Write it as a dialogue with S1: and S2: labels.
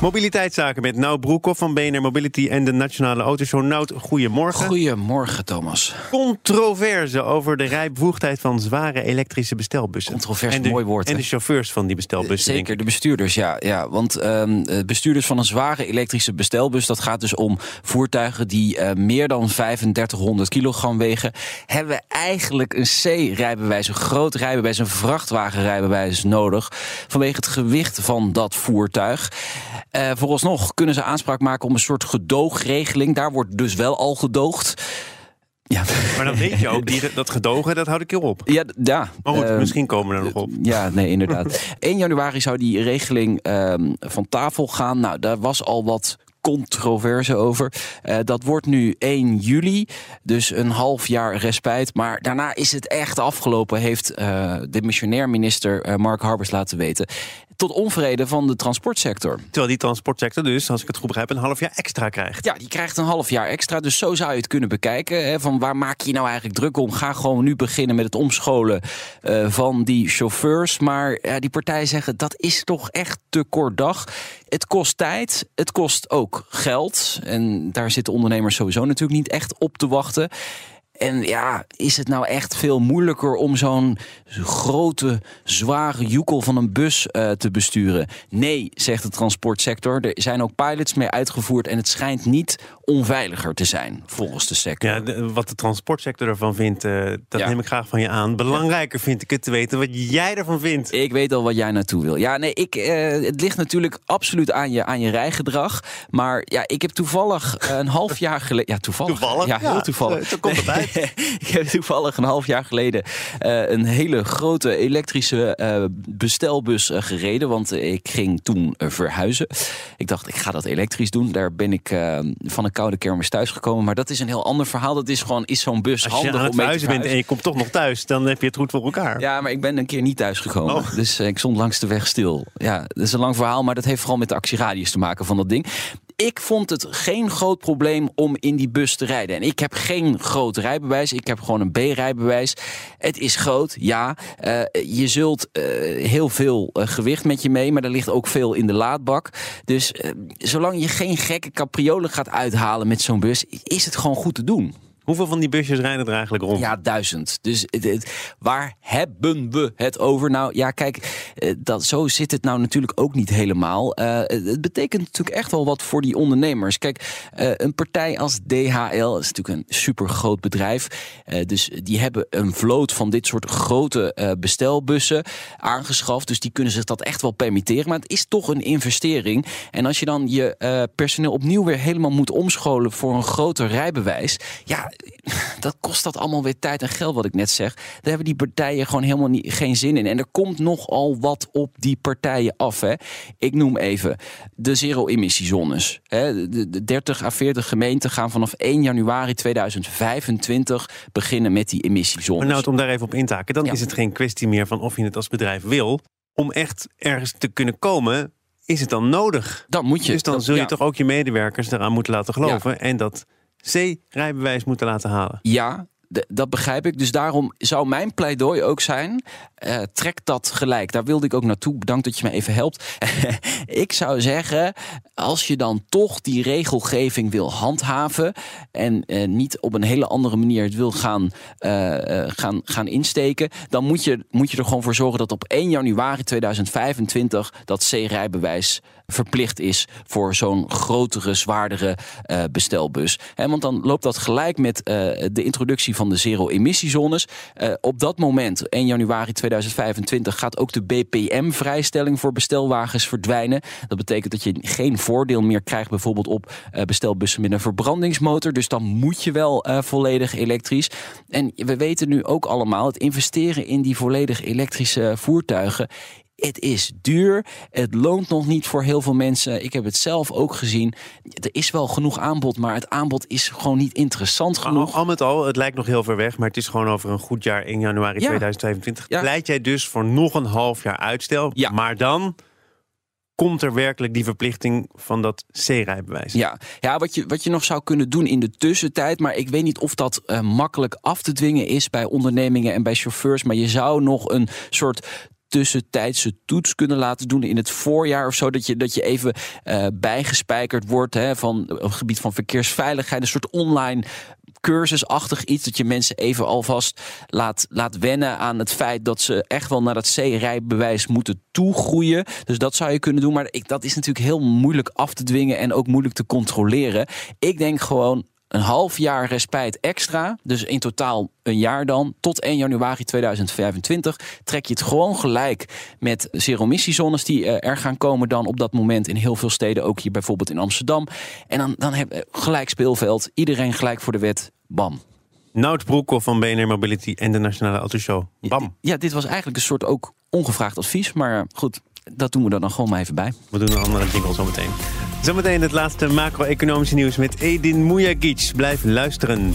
S1: Mobiliteitszaken met Nout Broekhoff van BNR Mobility en de Nationale Autoshow. Nout, goedemorgen.
S2: Goedemorgen, Thomas.
S1: Controverse over de rijbevoegdheid van zware elektrische bestelbussen.
S2: Controverse, mooi woord.
S1: En de chauffeurs van die bestelbussen. denk
S2: Zeker, de bestuurders, ja. ja want ehm, eh, bestuurders van een zware elektrische bestelbus... dat gaat dus om voertuigen die eh, meer dan 3500 kilogram wegen... hebben eigenlijk een C-rijbewijs, een groot rijbewijs... een vrachtwagenrijbewijs nodig... vanwege het gewicht van dat voertuig. Eh, vooralsnog kunnen ze aanspraak maken op een soort gedoogregeling. Daar wordt dus wel al gedoogd. Ja,
S1: Maar dan weet je ook, die, dat gedogen, dat houd ik heel op.
S2: ja, ja.
S1: Maar goed,
S2: eh,
S1: misschien komen we er nog op.
S2: Ja, nee, inderdaad. 1 januari zou die regeling ehm, van tafel gaan. Nou, daar was al wat controverse over. Eh, dat wordt nu 1 juli, dus een half jaar respijt. Maar daarna is het echt afgelopen, heeft eh, de missionair minister eh, Mark Harbers laten weten. Tot onvrede van de transportsector.
S1: Terwijl die transportsector dus, als ik het goed begrijp, een half jaar extra krijgt.
S2: Ja, die krijgt een half jaar extra. Dus zo zou je het kunnen bekijken. Hè, van waar maak je nou eigenlijk druk om? Ga gewoon nu beginnen met het omscholen van die chauffeurs. Maar ja, die partijen zeggen dat is toch echt te kort dag. Het kost tijd, het kost ook geld. En daar zitten ondernemers sowieso natuurlijk niet echt op te wachten. En ja, is het nou echt veel moeilijker om zo'n grote, zware joekel van een bus eh, te besturen? Nee, zegt de transportsector. Er zijn ook pilots mee uitgevoerd en het schijnt niet onveiliger te zijn, volgens de sector.
S1: Ja, de- wat de transportsector ervan vindt, eh, dat
S2: Ja.
S1: neem ik graag van je aan. Belangrijker vind ik het te weten wat jij ervan vindt.
S2: Ik weet al wat jij naartoe wil. Ja, nee, ik, eh, het ligt natuurlijk absoluut aan je, aan je rijgedrag. Maar ja, ik heb toevallig een half jaar geleden. Ja, toevallig.
S1: Toevallig?
S2: Ja, heel
S1: Ja,
S2: toevallig.
S1: zo komt het uit.
S2: ik heb toevallig een half jaar geleden eh, een hele grote elektrische eh, bestelbus eh, gereden. Want ik ging toen verhuizen. Ik dacht, ik ga dat elektrisch doen. Daar ben ik van een koude kermis thuisgekomen. Maar dat is een heel ander verhaal. Dat is gewoon, is zo'n bus
S1: Als je
S2: handig om mee te
S1: verhuizen bent en je komt toch nog thuis, dan heb je het goed voor elkaar.
S2: Ja, maar ik ben een keer niet thuisgekomen.
S1: Oh.
S2: Dus ik stond langs de weg stil. Ja, dat is een lang verhaal, maar dat heeft vooral met de actieradius te maken van dat ding. Ik vond het geen groot probleem om in die bus te rijden. En ik heb geen groot rijbewijs. Ik heb gewoon een B-rijbewijs. Het is groot, ja. Eh, je zult eh, heel veel eh, gewicht met je mee, maar er ligt ook veel in de laadbak. Dus zolang je geen gekke capriolen gaat uithalen met zo'n bus, is het gewoon goed te doen.
S1: Hoeveel van die busjes rijden er eigenlijk rond?
S2: Ja, duizend. Dus het- waar hebben we het over? Nou ja, kijk, eh, dat, zo zit het nou natuurlijk ook niet helemaal. Eh, het betekent natuurlijk echt wel wat voor die ondernemers. Kijk, eh, een partij als DHL is natuurlijk een super groot bedrijf. Dus die hebben een vloot van dit soort grote bestelbussen aangeschaft. Dus die kunnen zich dat echt wel permitteren. Maar het is toch een investering. En als je dan je personeel opnieuw weer helemaal moet omscholen voor een groter rijbewijs. Ja, dat kost dat allemaal weer tijd en geld, wat ik net zeg. Daar hebben die partijen gewoon helemaal niet, geen zin in. En er komt nogal wat op die partijen af. Hè. Ik noem even de zero-emissiezones. De, de 30 à 40 gemeenten gaan vanaf 1 januari 2025 beginnen met die emissiezones.
S1: Maar nou, om daar even op in te haken, dan
S2: Ja.
S1: is het geen kwestie meer van of je het als bedrijf wil. Om echt ergens te kunnen komen, is het dan nodig.
S2: dan moet je.
S1: dus dan
S2: dat-
S1: zul je
S2: ja.
S1: toch ook je medewerkers eraan moeten laten geloven. En dat C-rijbewijs moeten laten halen.
S2: Ja, dat begrijp ik. Dus daarom zou mijn pleidooi ook zijn: eh, trek dat gelijk. Daar wilde ik ook naartoe. Bedankt dat je me even helpt. ik zou zeggen, als je dan toch die regelgeving wil handhaven en eh, niet op een hele andere manier het wil gaan, eh, eh, gaan, gaan insteken, dan moet je, moet je er gewoon voor zorgen dat op 1 januari 2025 dat C-rijbewijs verplicht is voor zo'n grotere, zwaardere eh, bestelbus. Want dan loopt dat gelijk met de introductie van de zero-emissiezones. Op dat moment, 1 januari 2025, gaat ook de BPM-vrijstelling voor bestelwagens verdwijnen. Dat betekent dat je geen voordeel meer krijgt, bijvoorbeeld op eh, bestelbussen met een verbrandingsmotor. Dus dan moet je wel eh, volledig elektrisch. En we weten nu ook allemaal, het investeren in die volledig elektrische voertuigen Het is duur. Het loont nog niet voor heel veel mensen. Ik heb het zelf ook gezien. Er is wel genoeg aanbod, maar het aanbod is gewoon niet interessant genoeg.
S1: Al, al met al, het lijkt nog heel ver weg, maar het is gewoon over een goed jaar in januari
S2: Ja.
S1: 2025.
S2: Ja.
S1: Pleit jij dus voor nog een half jaar uitstel?
S2: Ja.
S1: Maar dan komt er werkelijk die verplichting van dat C-rijbewijs.
S2: Ja, ja wat, je, wat je nog zou kunnen doen in de tussentijd. Maar ik weet niet of dat eh, makkelijk af te dwingen is bij ondernemingen en bij chauffeurs. Maar je zou nog een soort tussentijdse toets kunnen laten doen in het voorjaar of zo. Dat je, dat je even eh, bijgespijkerd wordt hè, van op het gebied van verkeersveiligheid. Een soort online cursusachtig iets. Dat je mensen even alvast laat, laat wennen aan het feit dat ze echt wel naar dat C-rijbewijs moeten toegroeien. Dus dat zou je kunnen doen. Maar ik, dat is natuurlijk heel moeilijk af te dwingen en ook moeilijk te controleren. Ik denk gewoon een half jaar respijt extra. Dus in totaal een jaar dan. Tot 1 januari 2025 trek je het gewoon gelijk met zero-emissiezones die eh, er gaan komen dan op dat moment in heel veel steden. Ook hier bijvoorbeeld in Amsterdam. En dan, dan heb je gelijk speelveld. Iedereen gelijk voor de wet. Bam.
S1: Nout Broekhoff van BNR Mobility en de Nationale Autoshow. Bam.
S2: Ja, dit was eigenlijk een soort ook ongevraagd advies. Maar eh, goed, dat doen we er dan gewoon maar even bij.
S1: We doen een andere jingle zometeen. Zometeen het laatste macro-economische nieuws met Edin Mujagic. Blijf luisteren.